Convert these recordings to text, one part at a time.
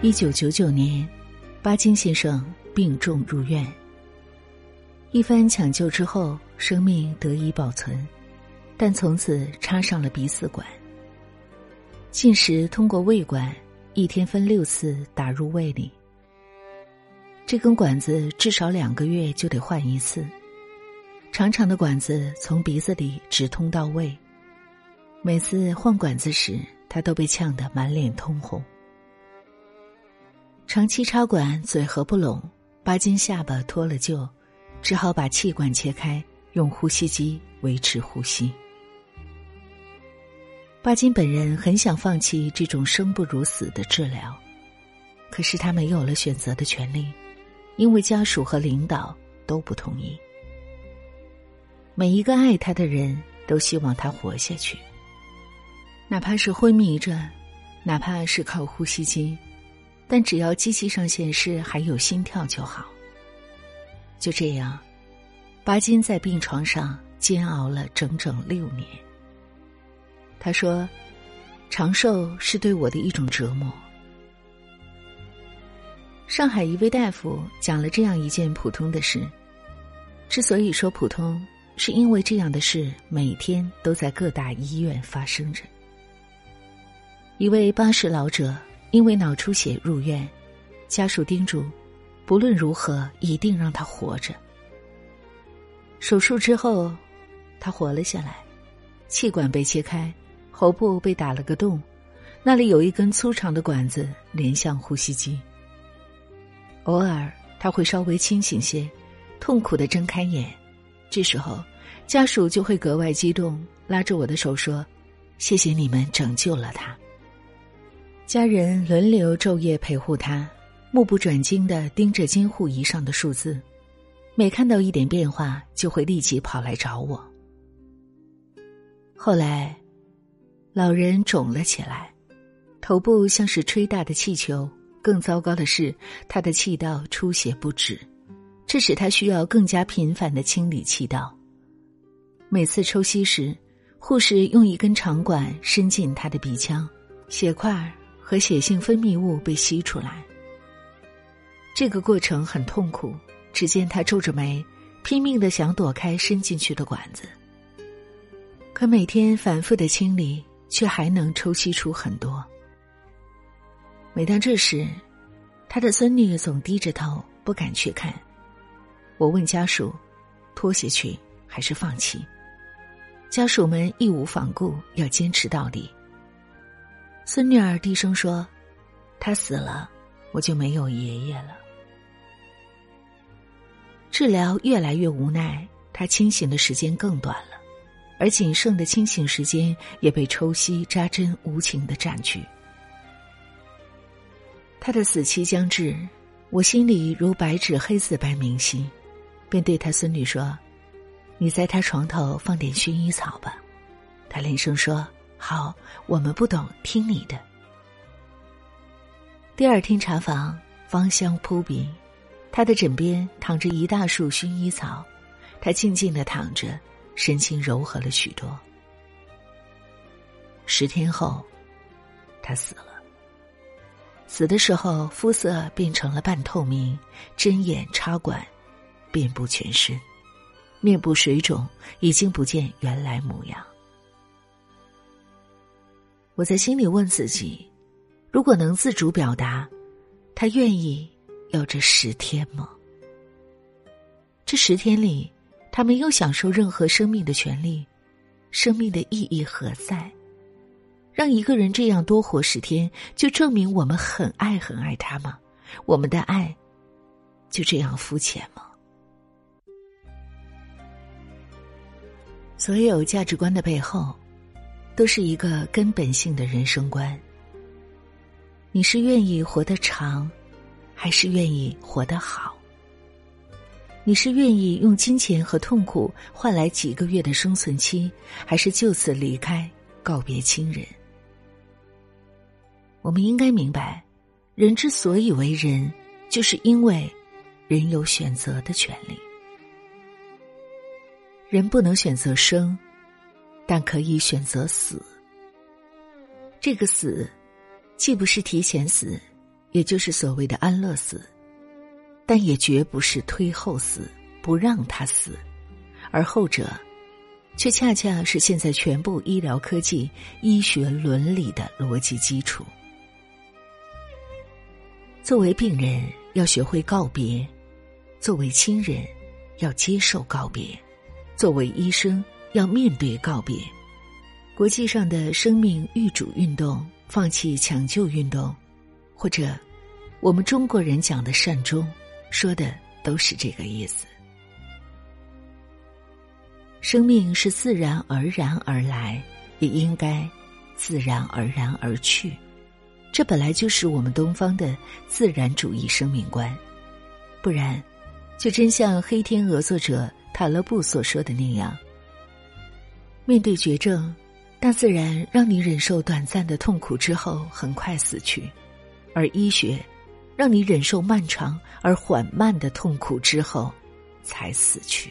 一九九九年，巴金先生病重入院。一番抢救之后，生命得以保存，但从此插上了鼻饲管。进食通过胃管，一天分六次打入胃里。这根管子至少两个月就得换一次。长长的管子从鼻子里直通到胃，每次换管子时，他都被呛得满脸通红。长期插管，嘴合不拢，巴金下巴脱了臼，只好把气管切开，用呼吸机维持呼吸。巴金本人很想放弃这种生不如死的治疗，可是他没有了选择的权利，因为家属和领导都不同意。每一个爱他的人都希望他活下去，哪怕是昏迷着，哪怕是靠呼吸机，但只要机器上显示还有心跳就好。就这样，巴金在病床上煎熬了整整六年。他说：“长寿是对我的一种折磨。”上海一位大夫讲了这样一件普通的事。之所以说普通，是因为这样的事每天都在各大医院发生着。一位八十老者因为脑出血入院，家属叮嘱，不论如何一定让他活着。手术之后，他活了下来，气管被切开。喉部被打了个洞，那里有一根粗长的管子连向呼吸机。偶尔他会稍微清醒些，痛苦的睁开眼，这时候家属就会格外激动，拉着我的手说：“谢谢你们拯救了他。”家人轮流昼夜陪护他，目不转睛的盯着监护仪上的数字，每看到一点变化，就会立即跑来找我。后来。老人肿了起来，头部像是吹大的气球。更糟糕的是，他的气道出血不止，这使他需要更加频繁的清理气道。每次抽吸时，护士用一根长管伸进他的鼻腔，血块和血性分泌物被吸出来。这个过程很痛苦。只见他皱着眉，拼命的想躲开伸进去的管子，可每天反复的清理。却还能抽吸出很多。每当这时，他的孙女总低着头不敢去看。我问家属：拖下去还是放弃？家属们义无反顾，要坚持到底。孙女儿低声说：“他死了，我就没有爷爷了。”治疗越来越无奈，他清醒的时间更短了。而仅剩的清醒时间也被抽吸、扎针无情的占据。他的死期将至，我心里如白纸黑字般明晰，便对他孙女说：“你在他床头放点薰衣草吧。”他连声说：“好，我们不懂，听你的。”第二天查房，芳香扑鼻，他的枕边躺着一大束薰衣草，他静静的躺着。神情柔和了许多。十天后，他死了。死的时候，肤色变成了半透明，针眼插管，遍布全身，面部水肿，已经不见原来模样。我在心里问自己：如果能自主表达，他愿意要这十天吗？这十天里。他没有享受任何生命的权利，生命的意义何在？让一个人这样多活十天，就证明我们很爱很爱他吗？我们的爱就这样肤浅吗？所有价值观的背后，都是一个根本性的人生观。你是愿意活得长，还是愿意活得好？你是愿意用金钱和痛苦换来几个月的生存期，还是就此离开，告别亲人？我们应该明白，人之所以为人，就是因为人有选择的权利。人不能选择生，但可以选择死。这个死，既不是提前死，也就是所谓的安乐死，但也绝不是推后死，不让他死，而后者，却恰恰是现在全部医疗科技、医学伦理的逻辑基础。作为病人，要学会告别；作为亲人，要接受告别；作为医生，要面对告别。国际上的生命预主运动、放弃抢救运动，或者我们中国人讲的善终，说的都是这个意思。生命是自然而然而来，也应该自然而然而去。这本来就是我们东方的自然主义生命观，不然，就真像《黑天鹅》作者塔勒布所说的那样：面对绝症。大自然让你忍受短暂的痛苦之后很快死去，而医学让你忍受漫长而缓慢的痛苦之后才死去。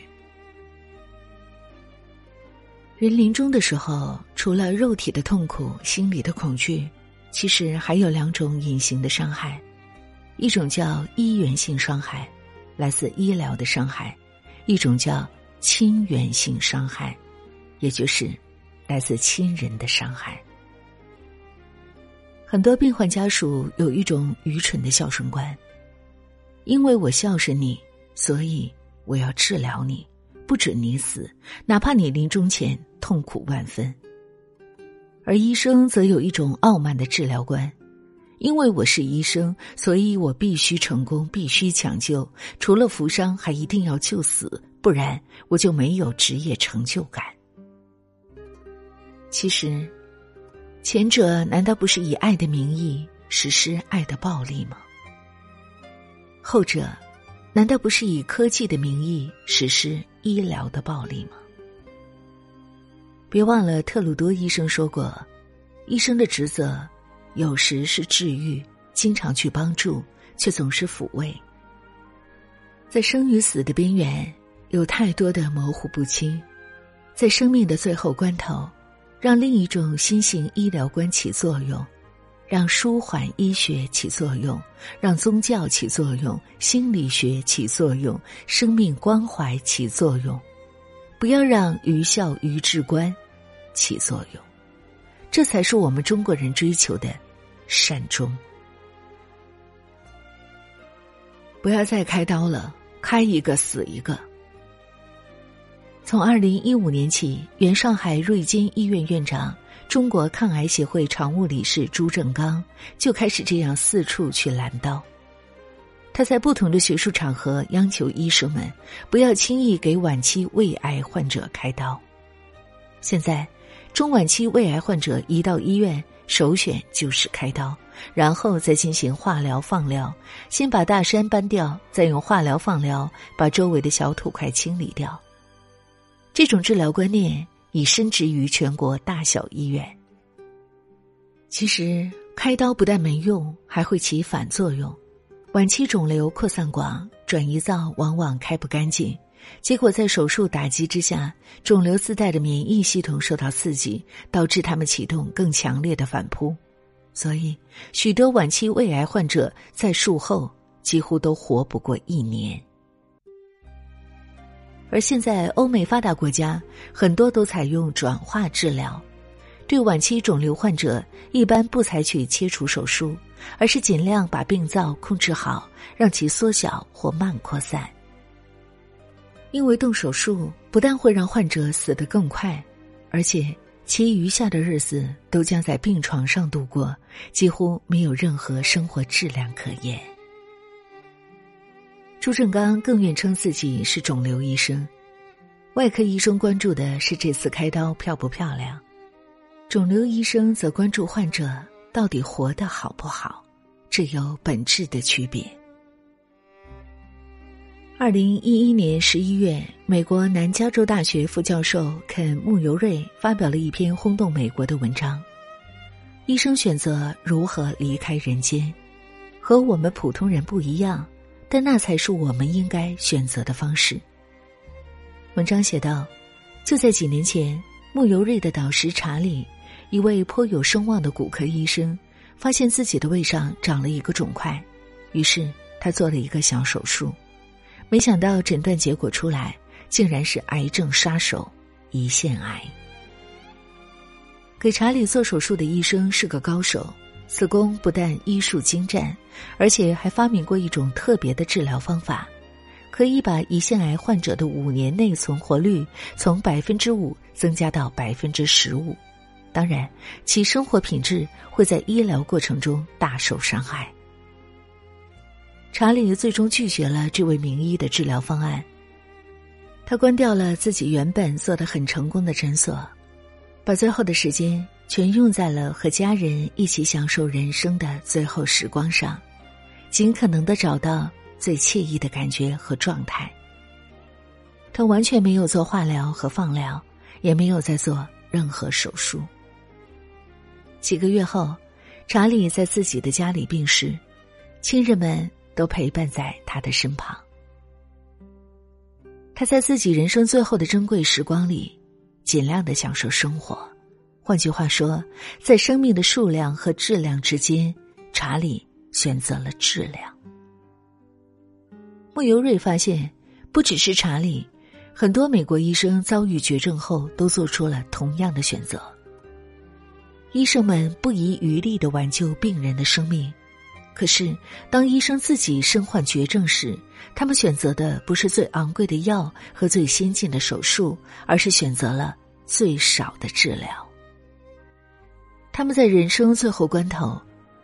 人临终的时候，除了肉体的痛苦、心理的恐惧，其实还有两种隐形的伤害：一种叫医源性伤害，来自医疗的伤害；一种叫亲缘性伤害，也就是。来自亲人的伤害，很多病患家属有一种愚蠢的孝顺观。因为我孝顺你，所以我要治疗你，不准你死，哪怕你临终前痛苦万分。而医生则有一种傲慢的治疗观：因为我是医生，所以我必须成功，必须抢救，除了扶伤，还一定要救死，不然我就没有职业成就感。其实，前者难道不是以爱的名义实施爱的暴力吗？后者，难道不是以科技的名义实施医疗的暴力吗？别忘了，特鲁多医生说过，医生的职责有时是治愈，经常去帮助，却总是抚慰。在生与死的边缘，有太多的模糊不清，在生命的最后关头。让另一种新型医疗观起作用，让舒缓医学起作用，让宗教起作用，心理学起作用，生命关怀起作用，不要让愚孝愚智观起作用，这才是我们中国人追求的善终。不要再开刀了，开一个死一个。从二零一五年起，原上海瑞金医院院长、中国抗癌协会常务理事朱正刚就开始这样四处去拦刀。他在不同的学术场合央求医生们不要轻易给晚期胃癌患者开刀。现在，中晚期胃癌患者一到医院，首选就是开刀，然后再进行化疗、放疗，先把大山搬掉，再用化疗、放疗把周围的小土块清理掉。这种治疗观念已深植于全国大小医院。其实，开刀不但没用，还会起反作用。晚期肿瘤扩散广，转移灶往往开不干净，结果在手术打击之下，肿瘤自带的免疫系统受到刺激，导致他们启动更强烈的反扑。所以，许多晚期胃癌患者在术后几乎都活不过一年。而现在，欧美发达国家很多都采用转化治疗，对晚期肿瘤患者一般不采取切除手术，而是尽量把病灶控制好，让其缩小或慢扩散。因为动手术不但会让患者死得更快，而且其余下的日子都将在病床上度过，几乎没有任何生活质量可言。朱正刚更愿称自己是肿瘤医生，外科医生关注的是这次开刀漂不漂亮，肿瘤医生则关注患者到底活得好不好，这有本质的区别。二零一一年十一月，美国南加州大学副教授肯穆尤瑞发表了一篇轰动美国的文章：医生选择如何离开人间，和我们普通人不一样。但那才是我们应该选择的方式。文章写道：“就在几年前，穆尤瑞的导师查理，一位颇有声望的骨科医生，发现自己的胃上长了一个肿块，于是他做了一个小手术。没想到诊断结果出来，竟然是癌症杀手——胰腺癌。给查理做手术的医生是个高手，此工不但医术精湛，而且还发明过一种特别的治疗方法，可以把胰腺癌患者的五年内存活率从百分之五增加到百分之十五。当然，其生活品质会在医疗过程中大受伤害。查理最终拒绝了这位名医的治疗方案。他关掉了自己原本做的很成功的诊所，把最后的时间全用在了和家人一起享受人生的最后时光上，尽可能的找到最惬意的感觉和状态。他完全没有做化疗和放疗，也没有再做任何手术。几个月后，查理在自己的家里病逝，亲人们。都陪伴在他的身旁。他在自己人生最后的珍贵时光里，尽量的享受生活。换句话说，在生命的数量和质量之间，查理选择了质量。穆尤瑞发现，不只是查理，很多美国医生遭遇绝症后都做出了同样的选择。医生们不遗余力的挽救病人的生命。可是，当医生自己身患绝症时，他们选择的不是最昂贵的药和最先进的手术，而是选择了最少的治疗。他们在人生最后关头，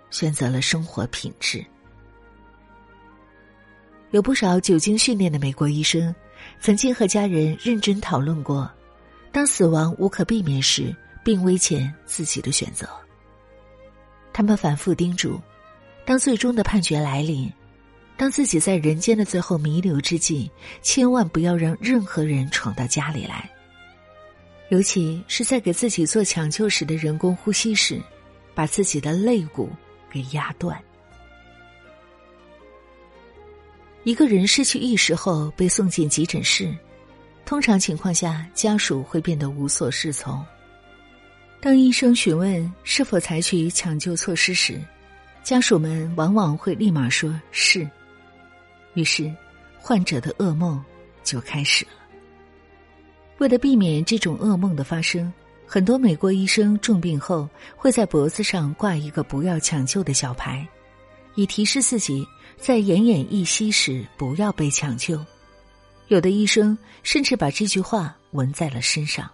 选择了生活品质。有不少久经训练的美国医生，曾经和家人认真讨论过，当死亡无可避免时，病危前自己的选择。他们反复叮嘱。当最终的判决来临，当自己在人间的最后弥留之际，千万不要让任何人闯到家里来。尤其是在给自己做抢救时的人工呼吸时，把自己的肋骨给压断。一个人失去意识后被送进急诊室，通常情况下家属会变得无所适从。当医生询问是否采取抢救措施时，家属们往往会立马说是，于是患者的噩梦就开始了。为了避免这种噩梦的发生，很多美国医生重病后会在脖子上挂一个“不要抢救”的小牌，以提示自己在奄奄一息时不要被抢救。有的医生甚至把这句话纹在了身上，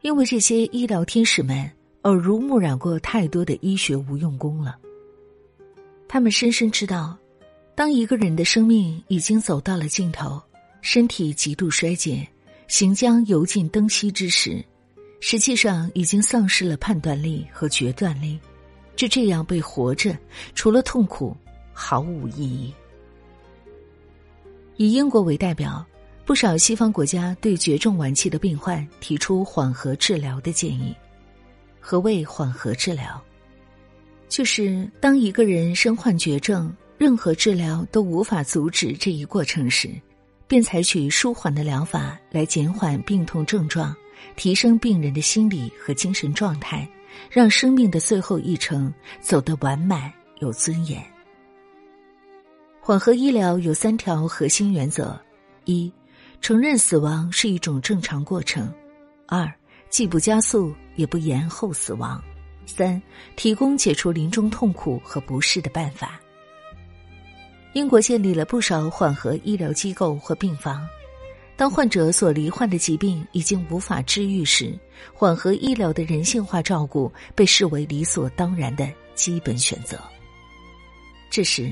因为这些医疗天使们。耳濡目染过太多的医学无用功了。他们深深知道，当一个人的生命已经走到了尽头，身体极度衰竭，行将油尽灯熄之时，实际上已经丧失了判断力和决断力。就这样被活着，除了痛苦，毫无意义。以英国为代表，不少西方国家对绝症晚期的病患提出缓和治疗的建议。何谓缓和治疗？就是当一个人身患绝症，任何治疗都无法阻止这一过程时，便采取舒缓的疗法来减缓病痛症状，提升病人的心理和精神状态，让生命的最后一程走得完满有尊严。缓和医疗有三条核心原则：一、承认死亡是一种正常过程；二、既不加速。也不延后死亡。三、提供解除临终痛苦和不适的办法。英国建立了不少缓和医疗机构或病房。当患者所罹患的疾病已经无法治愈时，缓和医疗的人性化照顾被视为理所当然的基本选择。这时，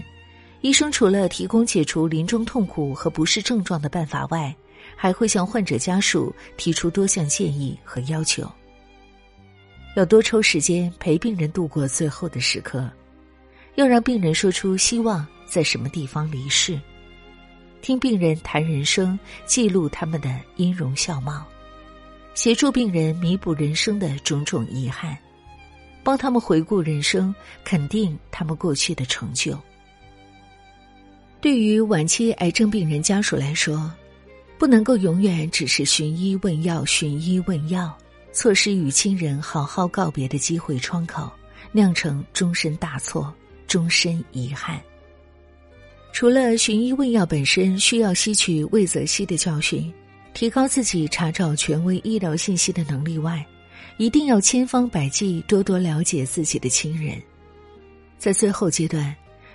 医生除了提供解除临终痛苦和不适症状的办法外，还会向患者家属提出多项建议和要求。要多抽时间陪病人度过最后的时刻，要让病人说出希望在什么地方离世，听病人谈人生，记录他们的音容笑貌，协助病人弥补人生的种种遗憾，帮他们回顾人生，肯定他们过去的成就。对于晚期癌症病人家属来说，不能够永远只是寻医问药，寻医问药。错失与亲人好好告别的机会窗口，酿成终身大错、终身遗憾。除了寻医问药本身需要吸取魏则西的教训，提高自己查找权威医疗信息的能力外，一定要千方百计多多了解自己的亲人。在最后阶段，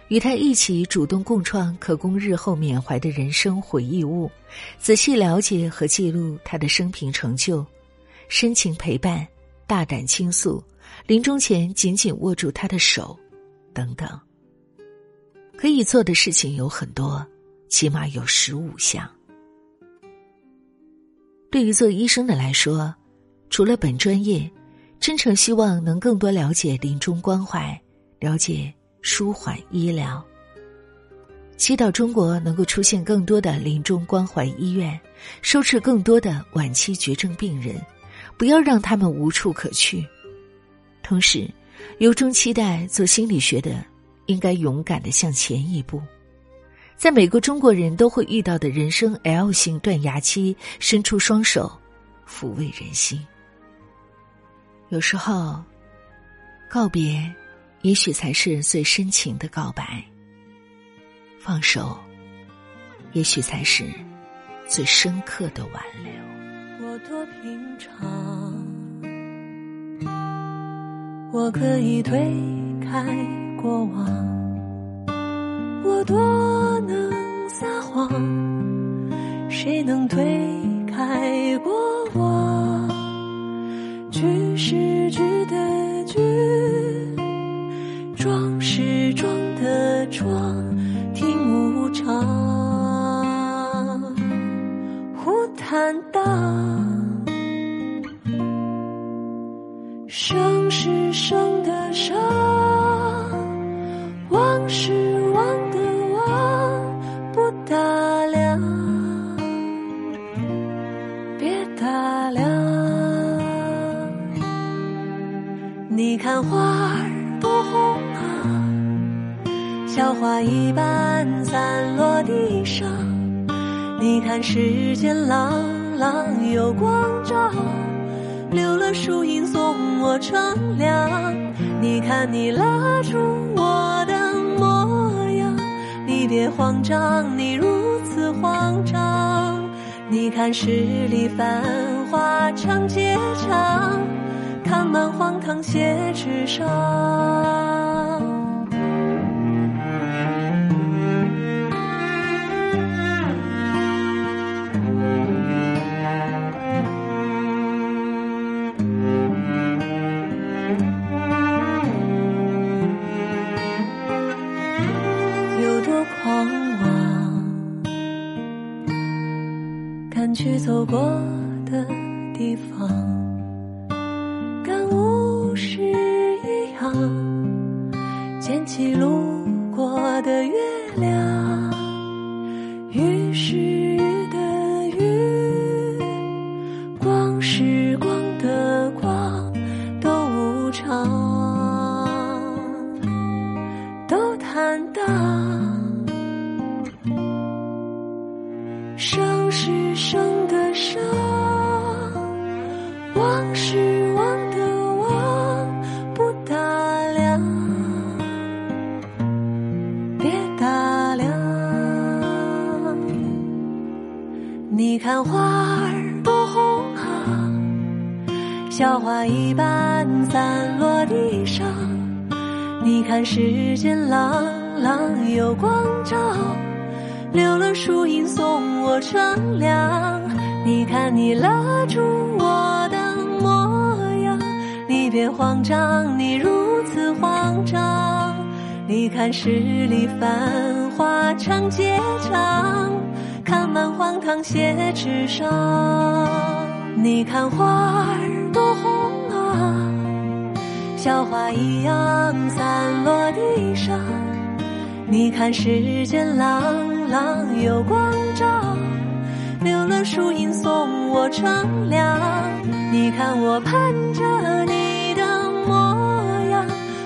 与他一起主动共创可供日后缅怀的人生回忆物，仔细了解和记录他的生平成就，深情陪伴，大胆倾诉，临终前紧紧握住他的手，等等。可以做的事情有很多，起码有十五项。对于做医生的来说，除了本专业，真诚希望能更多了解临终关怀。了解舒缓医疗，祈祷中国能够出现更多的临终关怀医院，收治更多的晚期绝症病人，不要让他们无处可去。同时，由衷期待做心理学的应该勇敢的向前一步，在每个中国人都会遇到的人生 L 型断崖期，伸出双手，抚慰人心。有时候，告别。也许才是最深情的告白。放手，也许才是最深刻的挽留。我多平常，我可以推开过往。我多能撒谎，谁能推开过往你看花儿多红啊。小花一般散落地上，你看世间朗朗有光照，留了树荫送我乘凉。你看你拉住我的模样，你别慌张，你如此慌张。你看十里繁华长街长，看满荒唐写纸上。看世间朗朗有光照，留了树荫送我乘凉。你看你拉住我的模样，你别慌张，你如此慌张。你看十里繁华长街长。看满荒唐写纸上，你看花儿多红，小花一样散落地上。你看世间朗朗有光照，留了树荫送我乘凉。你看我盼着你的模样，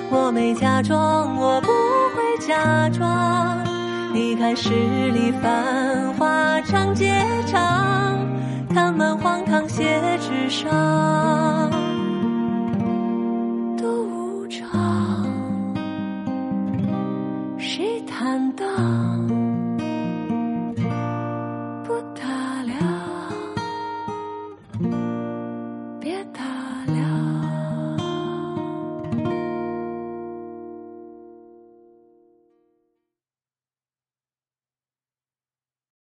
我没假装，我不会假装。你看十里繁华长街长，看满荒唐写纸上。